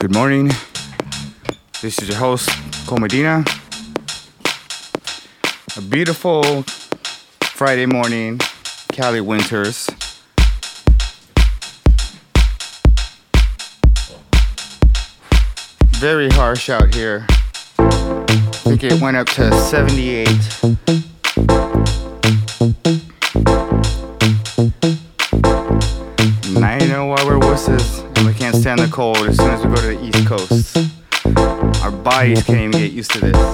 Good morning. This is your host, Cole Medina. A beautiful Friday morning, Cali winters. Very harsh out here. I think it went up to 78. used to.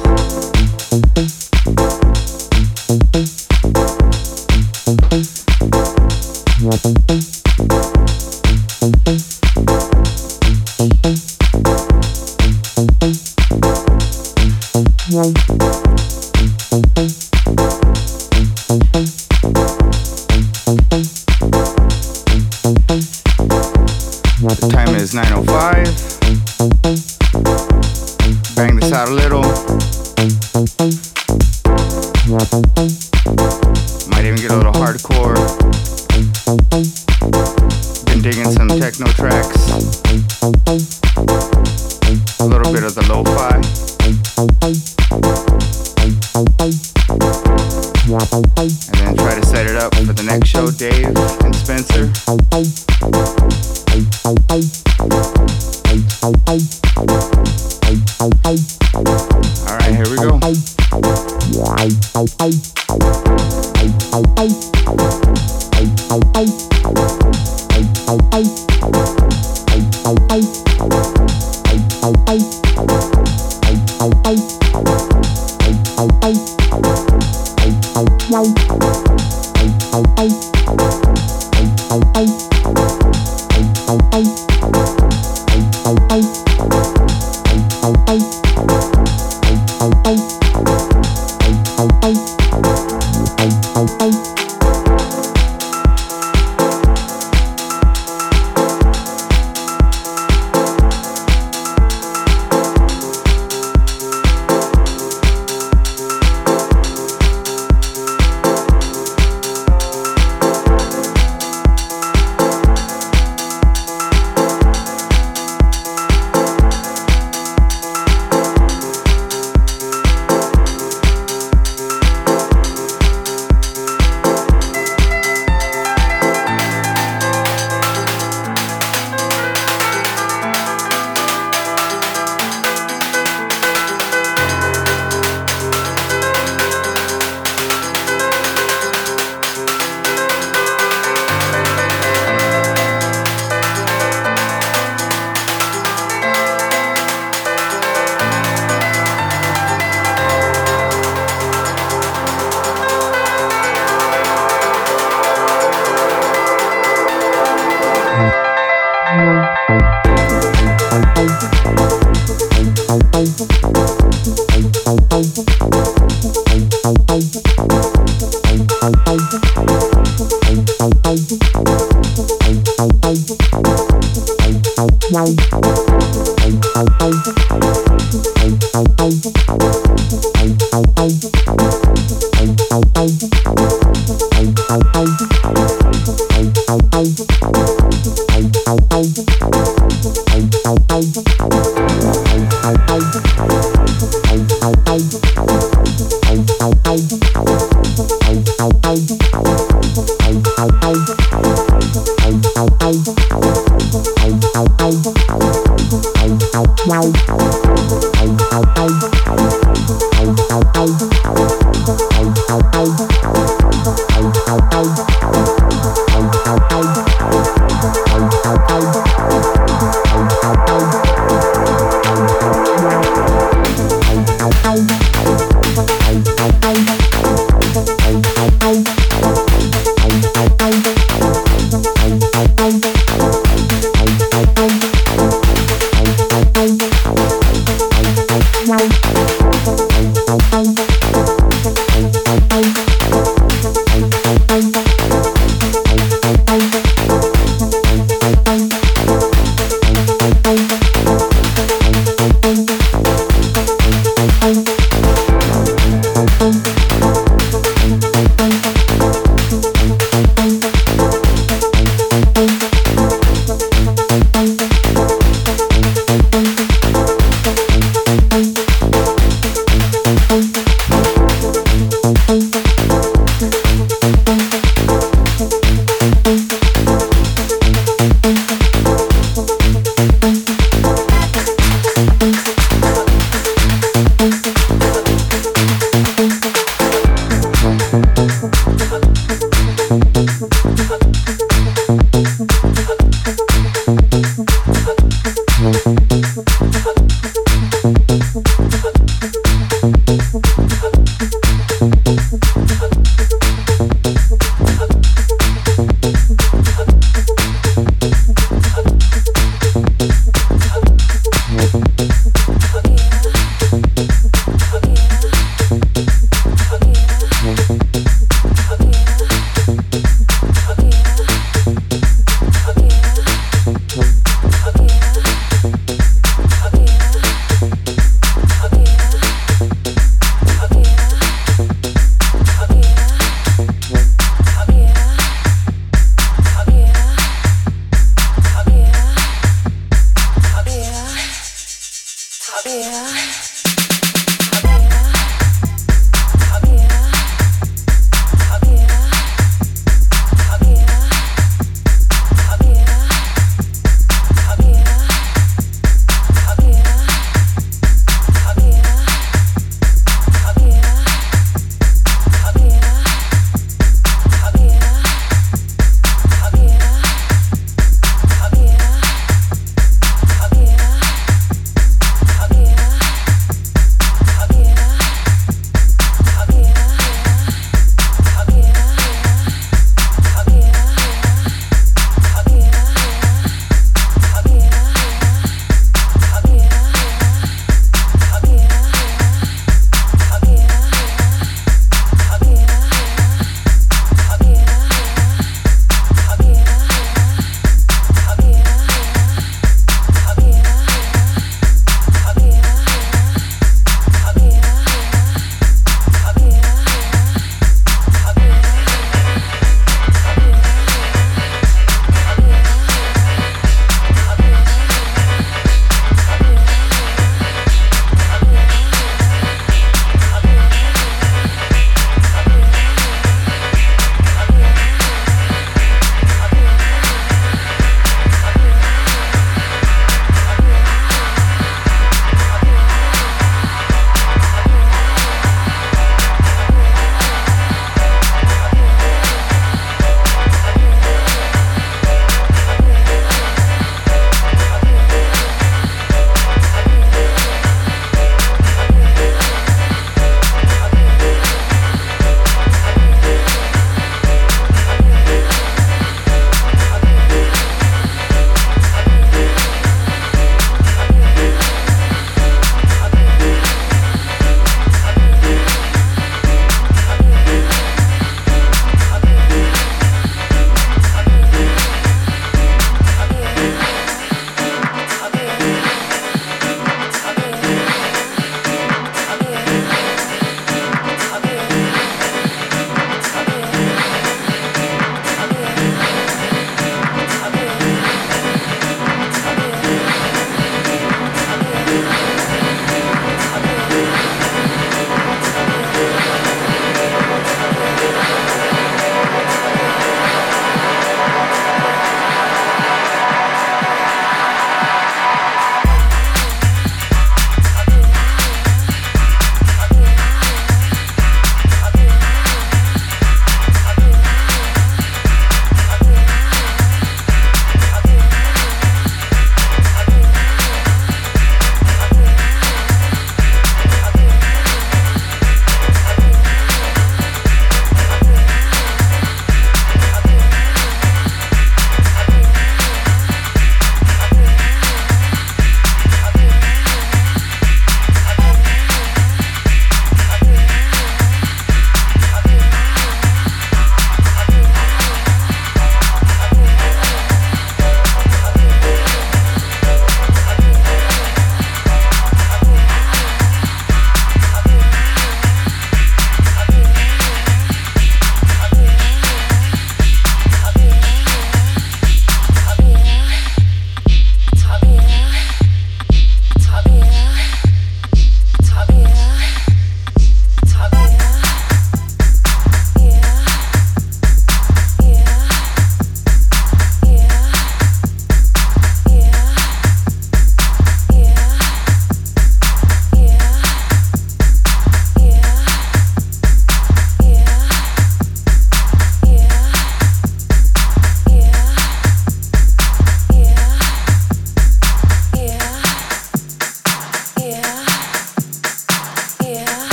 Bye.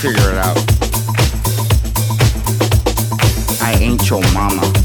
Figure it out. I ain't your mama.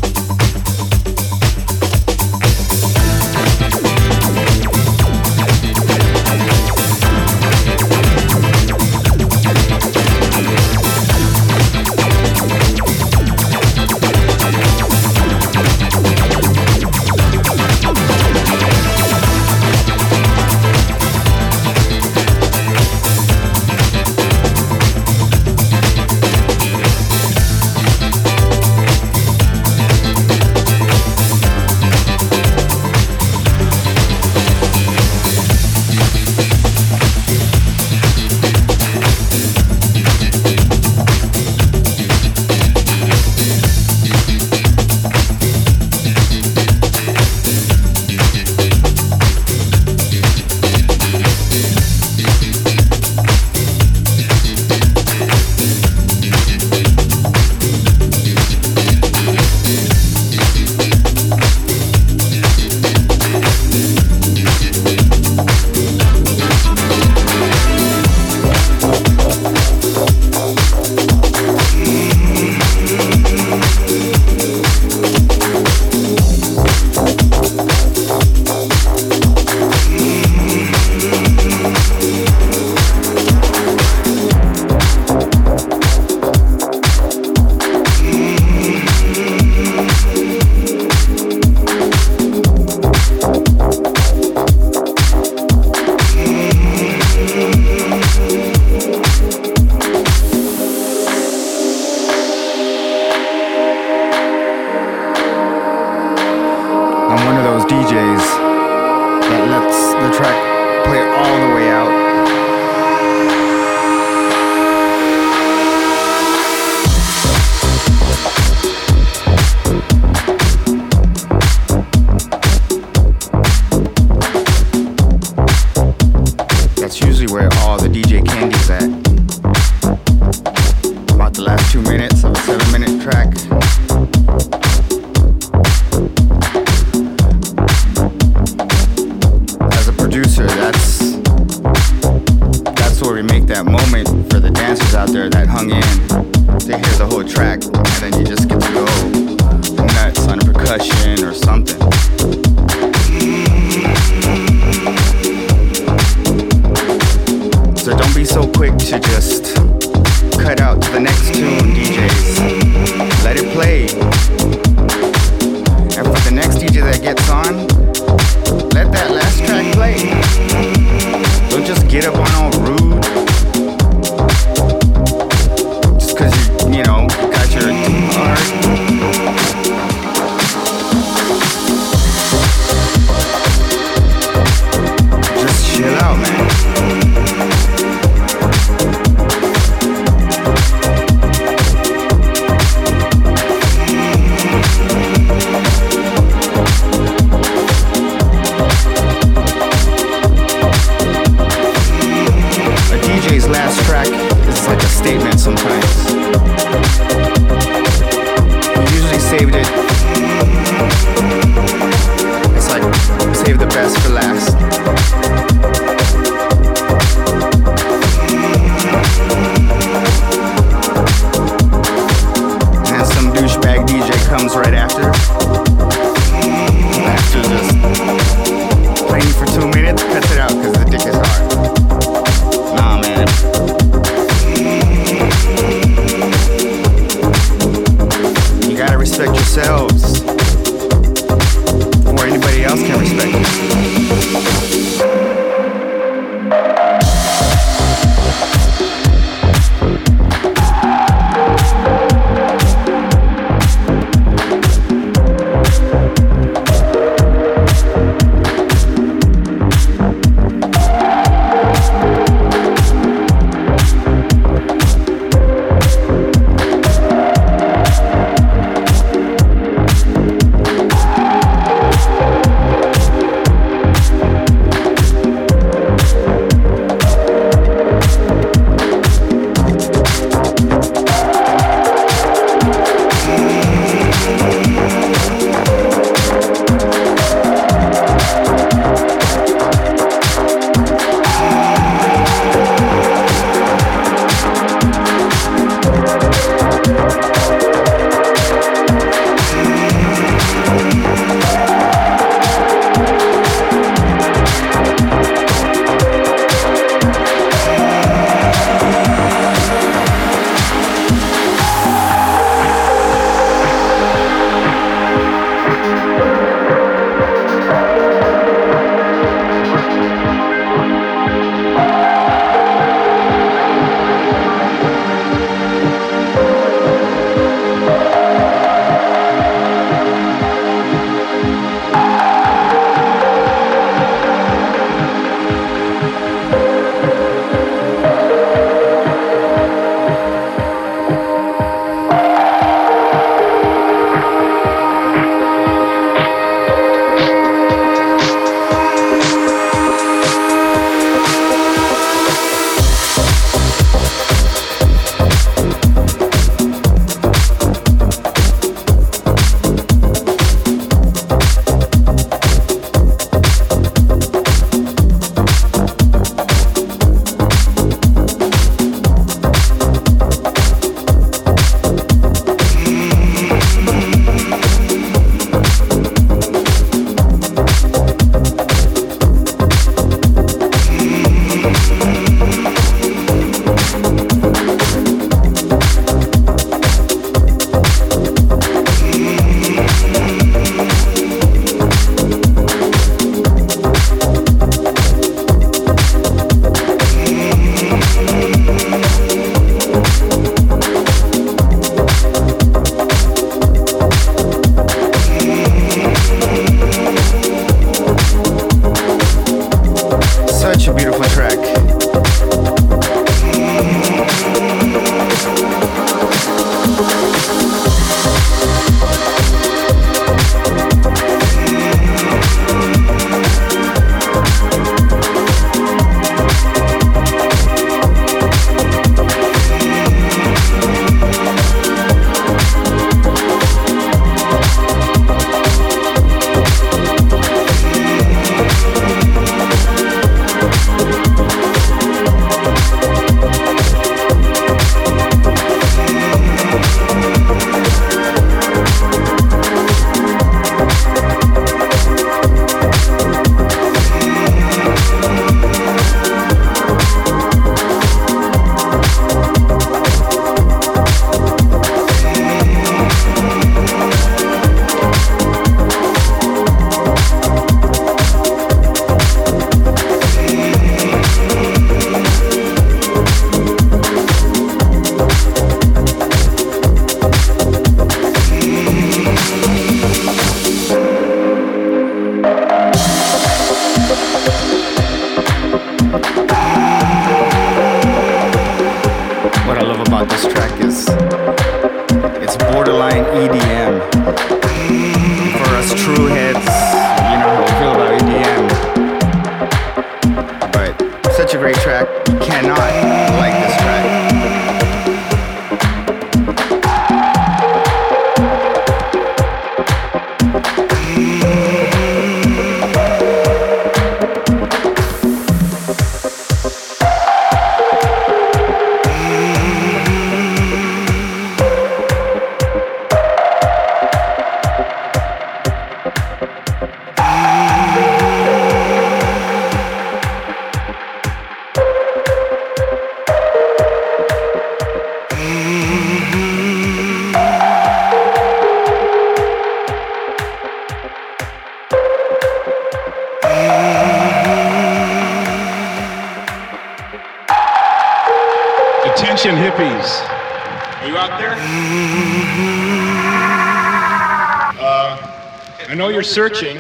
Searching.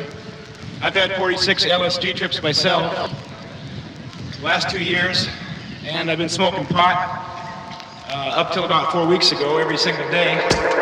I've had 46 LSD trips myself, last two years, and I've been smoking pot uh, up till about four weeks ago every single day.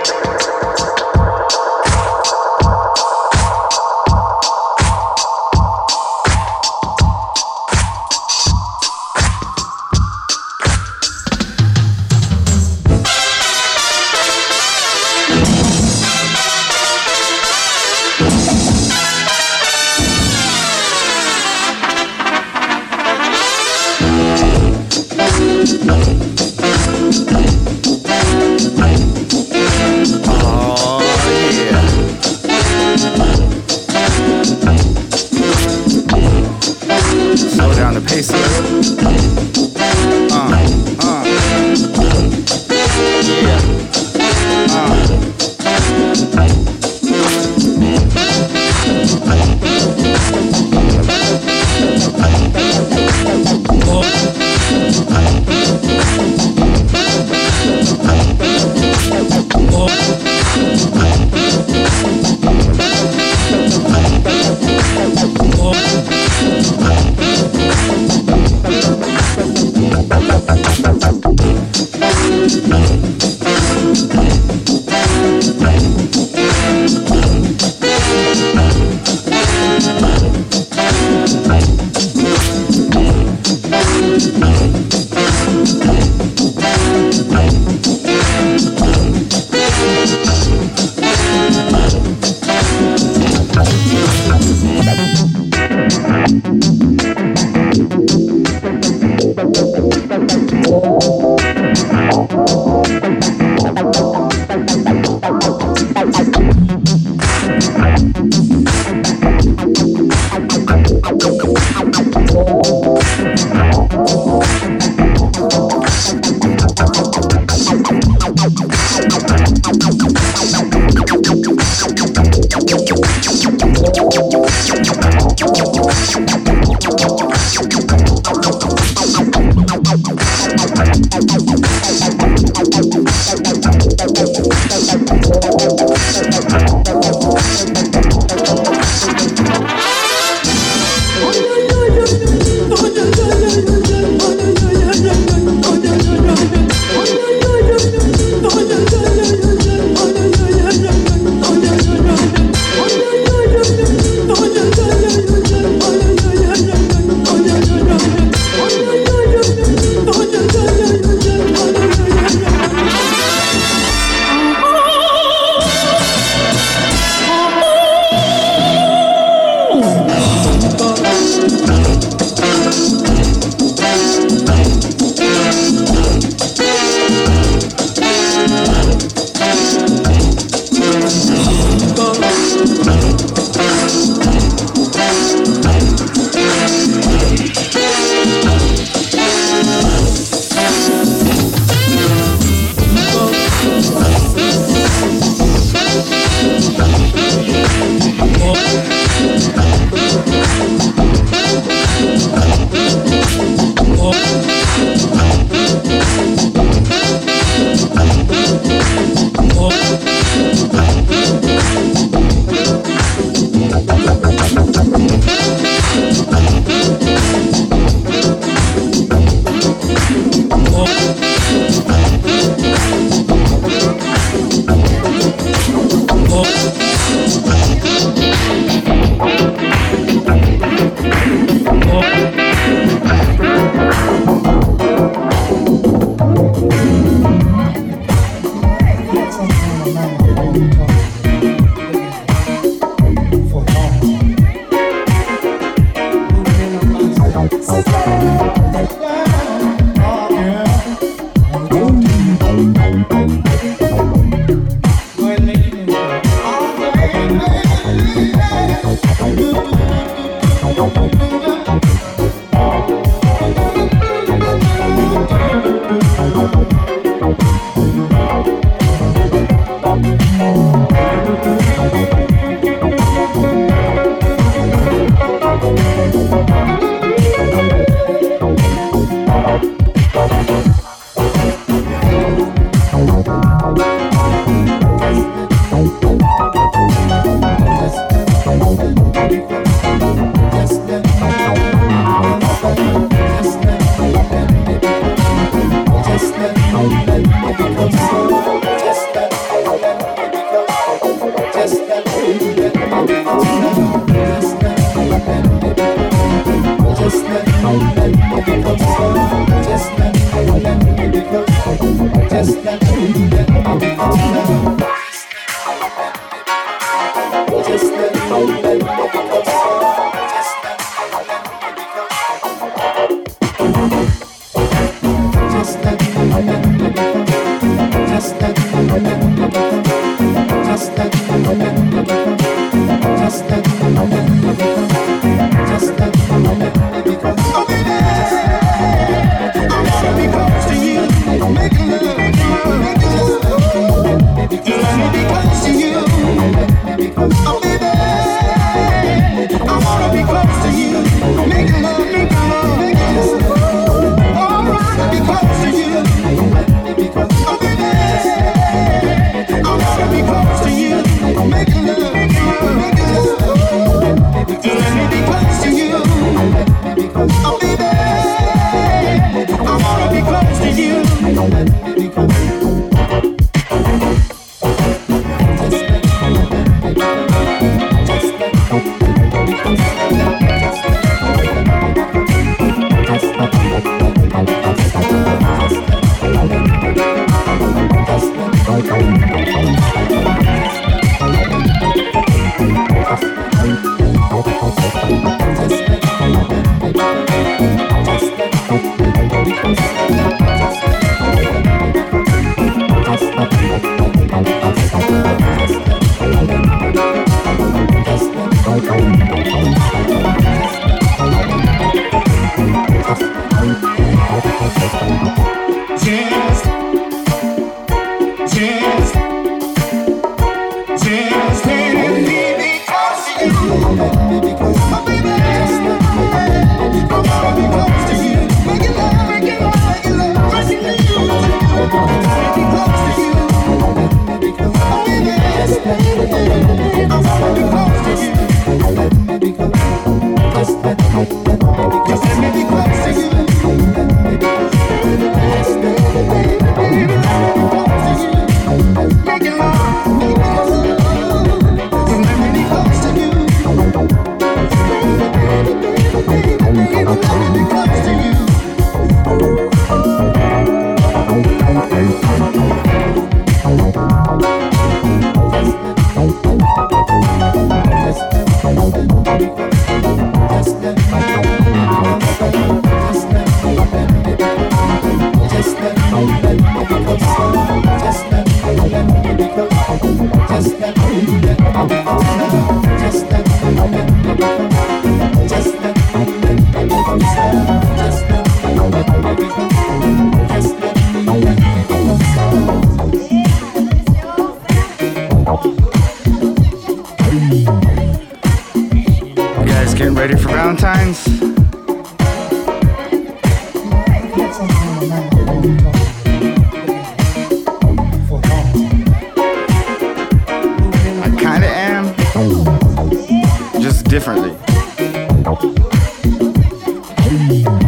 differently.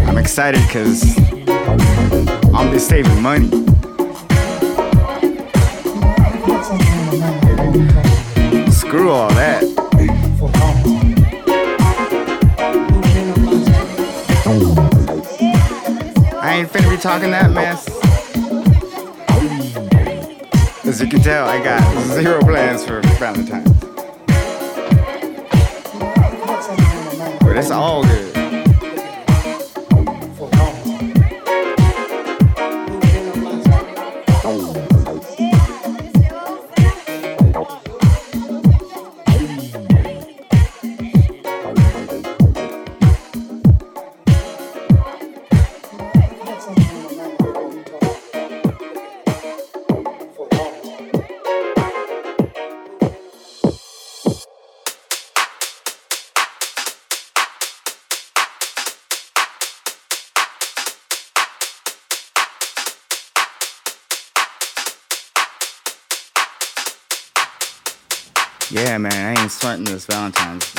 I'm excited because I'm just saving money. Screw all that. I ain't finna be talking that mess. As you can tell, I got zero plans for Valentine's. That's all good. This Valentine's.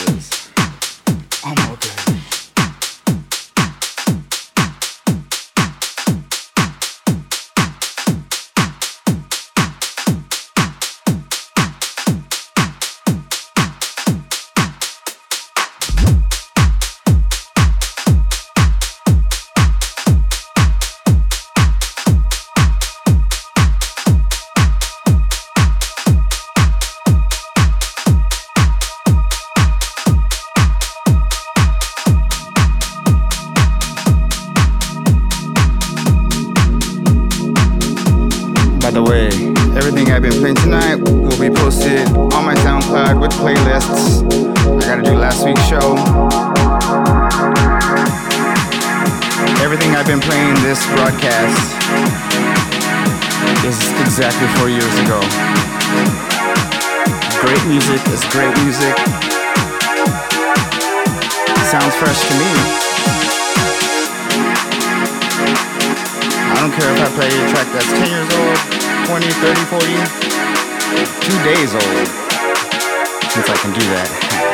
Everything I've been playing tonight will be posted on my SoundCloud with playlists. I gotta do last week's show. Everything I've been playing this broadcast is exactly four years ago. Great music is great music. Sounds fresh to me. I don't care if I play a track that's 10 years old, 20, 30, 40, two days old, since I can do that.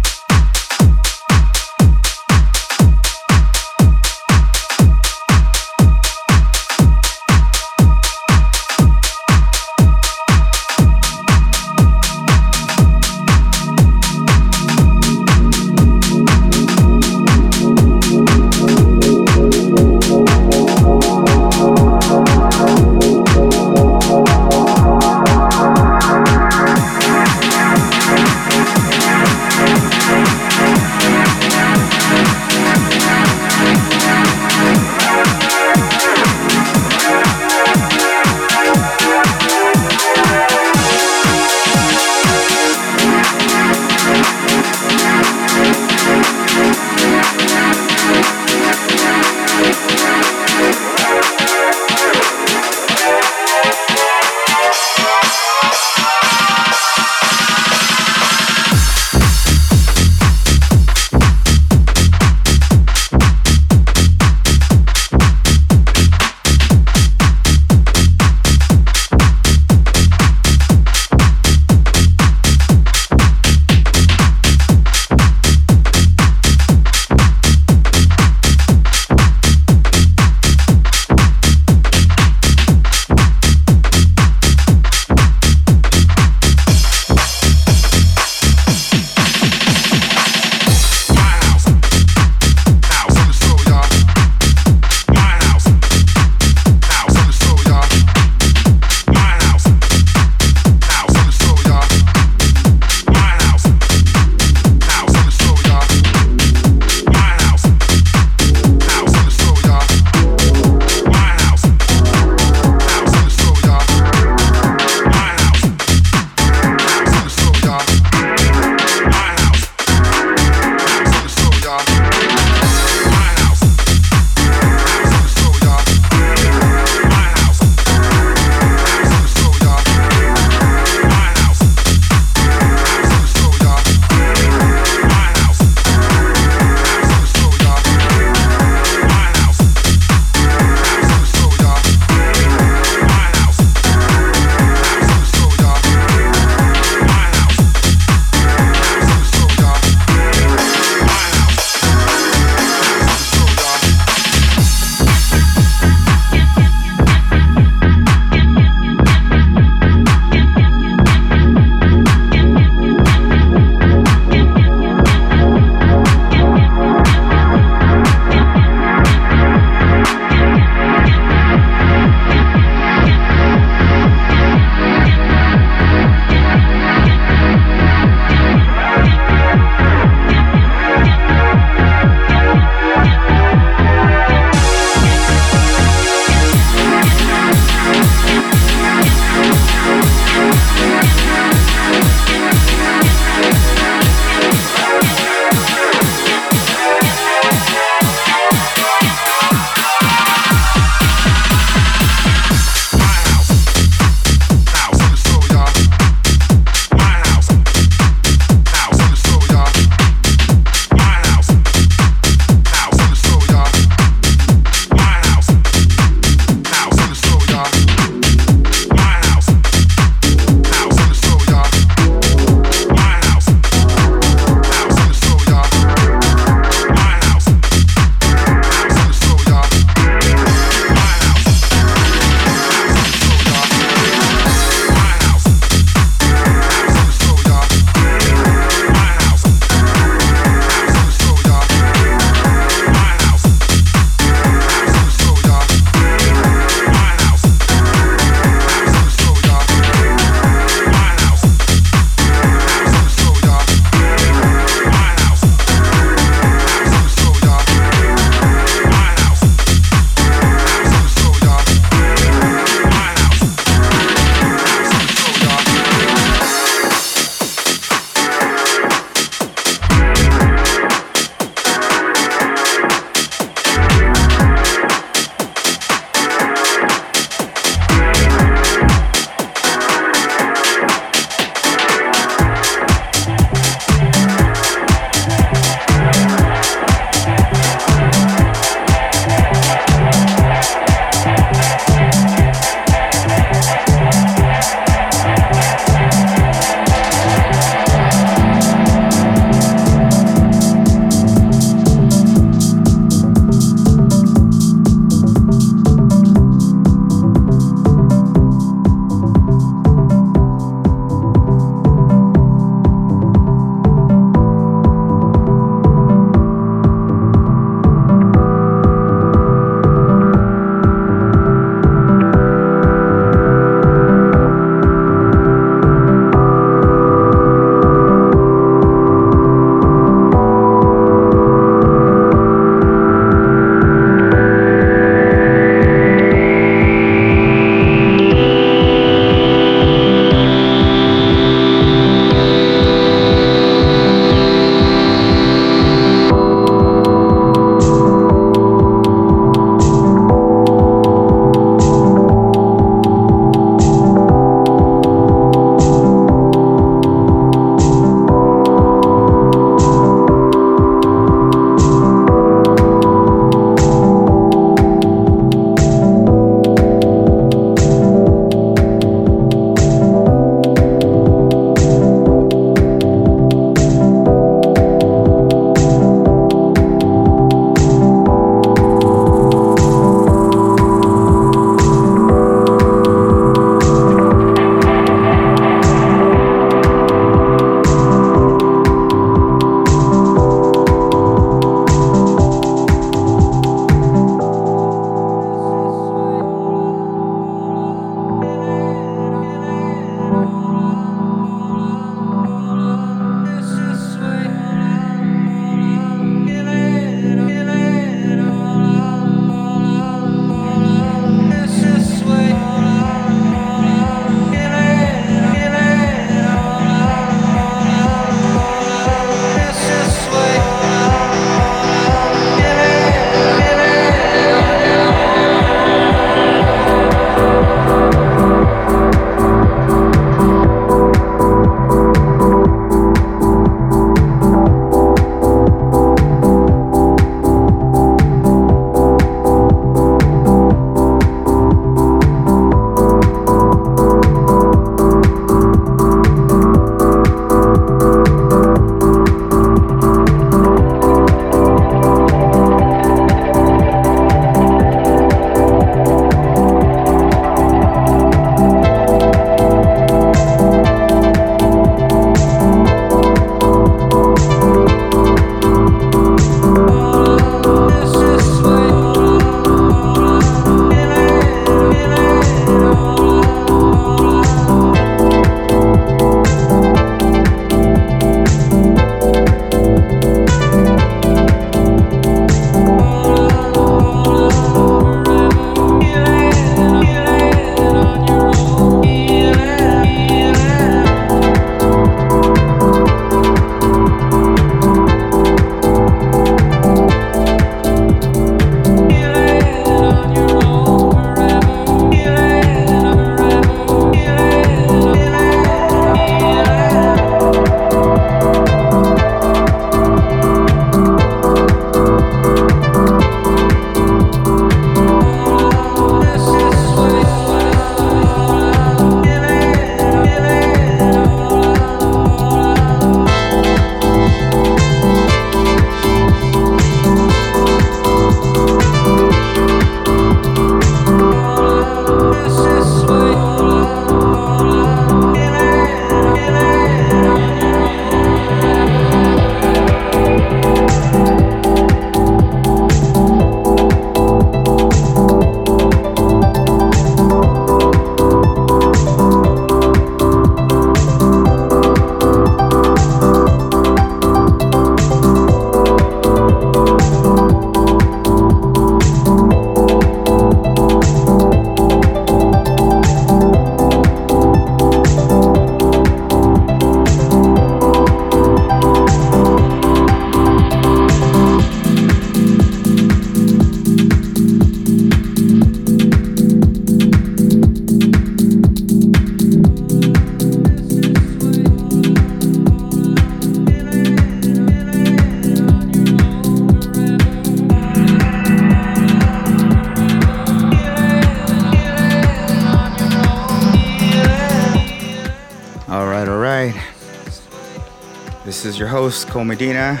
Medina.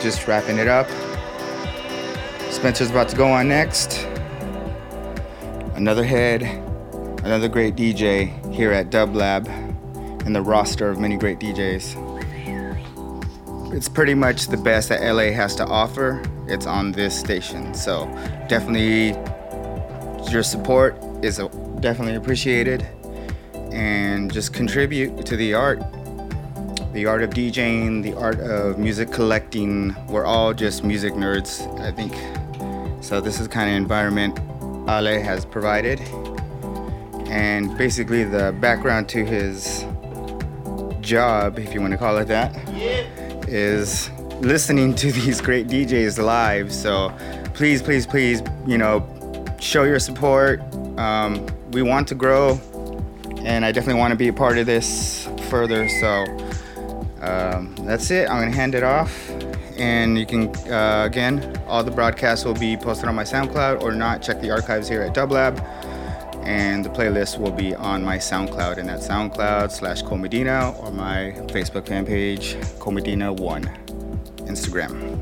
Just wrapping it up. Spencer's about to go on next. Another head, another great DJ here at Dublab and the roster of many great DJs. It's pretty much the best that LA has to offer. It's on this station. So definitely your support is uh, definitely appreciated and just contribute to the art the art of DJing, the art of music collecting. We're all just music nerds, I think. So this is kind of environment Ale has provided. And basically the background to his job, if you want to call it that, is listening to these great DJs live. So please, please, please, you know, show your support. Um, we want to grow, and I definitely want to be a part of this further. So um, that's it. I'm gonna hand it off, and you can uh, again, all the broadcasts will be posted on my SoundCloud or not. Check the archives here at Dublab, and the playlist will be on my SoundCloud, and that's SoundCloud slash Cole Medina or my Facebook fan page Cole Medina One, Instagram.